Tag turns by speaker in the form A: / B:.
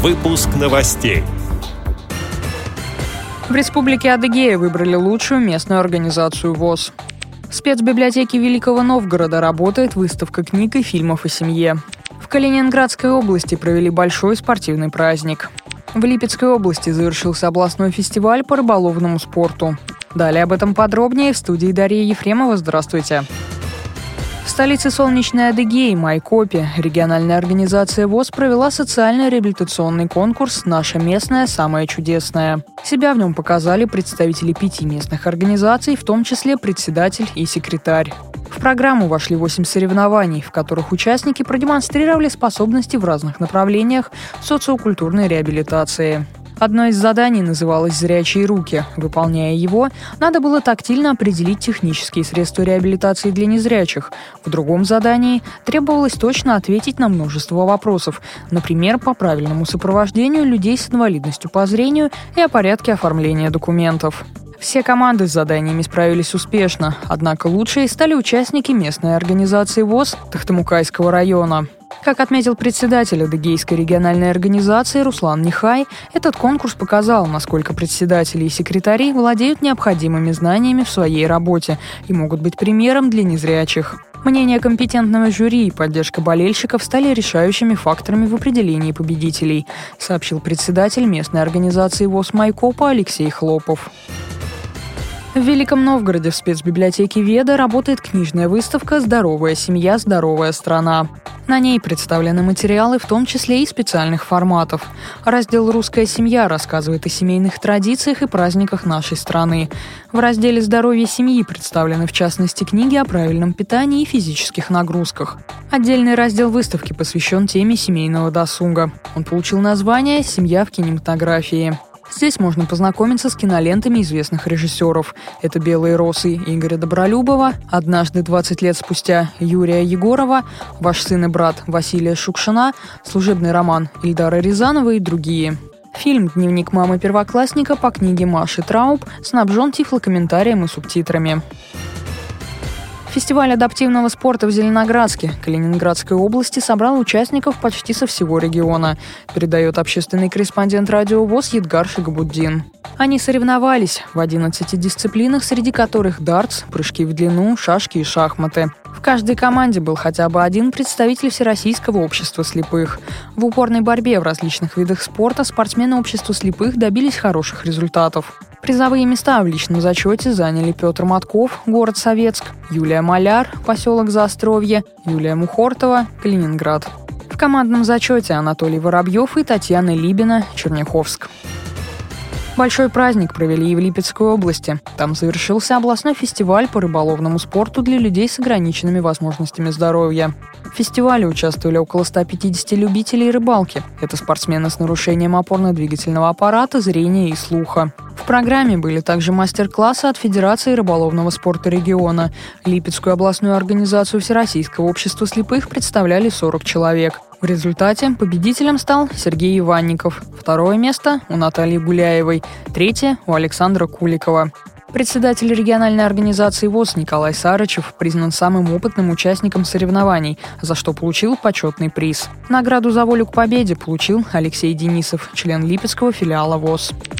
A: Выпуск новостей.
B: В Республике Адыгея выбрали лучшую местную организацию ВОЗ. В спецбиблиотеке Великого Новгорода работает выставка книг и фильмов о семье. В Калининградской области провели большой спортивный праздник. В Липецкой области завершился областной фестиваль по рыболовному спорту. Далее об этом подробнее в студии Дарья Ефремова. Здравствуйте. В столице солнечной Адыгеи, Майкопе, региональная организация ВОЗ провела социально-реабилитационный конкурс «Наша местная самая чудесная». Себя в нем показали представители пяти местных организаций, в том числе председатель и секретарь. В программу вошли восемь соревнований, в которых участники продемонстрировали способности в разных направлениях социокультурной реабилитации. Одно из заданий называлось «Зрячие руки». Выполняя его, надо было тактильно определить технические средства реабилитации для незрячих. В другом задании требовалось точно ответить на множество вопросов, например, по правильному сопровождению людей с инвалидностью по зрению и о порядке оформления документов. Все команды с заданиями справились успешно, однако лучшие стали участники местной организации ВОЗ Тахтамукайского района. Как отметил председатель Адыгейской региональной организации Руслан Нихай, этот конкурс показал, насколько председатели и секретари владеют необходимыми знаниями в своей работе и могут быть примером для незрячих. Мнение компетентного жюри и поддержка болельщиков стали решающими факторами в определении победителей, сообщил председатель местной организации ВОЗ Майкопа Алексей Хлопов. В Великом Новгороде в спецбиблиотеке Веда работает книжная выставка «Здоровая семья, здоровая страна». На ней представлены материалы, в том числе и специальных форматов. Раздел «Русская семья» рассказывает о семейных традициях и праздниках нашей страны. В разделе «Здоровье семьи» представлены, в частности, книги о правильном питании и физических нагрузках. Отдельный раздел выставки посвящен теме семейного досуга. Он получил название «Семья в кинематографии». Здесь можно познакомиться с кинолентами известных режиссеров. Это «Белые росы» Игоря Добролюбова, «Однажды 20 лет спустя» Юрия Егорова, «Ваш сын и брат» Василия Шукшина, служебный роман Ильдара Рязанова и другие. Фильм «Дневник мамы первоклассника» по книге Маши Трауб снабжен тифлокомментарием и субтитрами. Фестиваль адаптивного спорта в Зеленоградске, Калининградской области собрал участников почти со всего региона, передает общественный корреспондент радио ВОЗ Едгар Шигабуддин. Они соревновались в 11 дисциплинах, среди которых дартс, прыжки в длину, шашки и шахматы. В каждой команде был хотя бы один представитель Всероссийского общества слепых. В упорной борьбе в различных видах спорта спортсмены общества слепых добились хороших результатов. Призовые места в личном зачете заняли Петр Матков, город Советск, Юлия Маляр, поселок Заостровье, Юлия Мухортова, Калининград. В командном зачете Анатолий Воробьев и Татьяна Либина, Черняховск. Большой праздник провели и в Липецкой области. Там завершился областной фестиваль по рыболовному спорту для людей с ограниченными возможностями здоровья. В фестивале участвовали около 150 любителей рыбалки. Это спортсмены с нарушением опорно-двигательного аппарата, зрения и слуха. В программе были также мастер-классы от Федерации рыболовного спорта региона. Липецкую областную организацию Всероссийского общества слепых представляли 40 человек. В результате победителем стал Сергей Иванников. Второе место у Натальи Гуляевой. Третье у Александра Куликова. Председатель региональной организации ВОЗ Николай Сарычев признан самым опытным участником соревнований, за что получил почетный приз. Награду за волю к победе получил Алексей Денисов, член Липецкого филиала ВОЗ.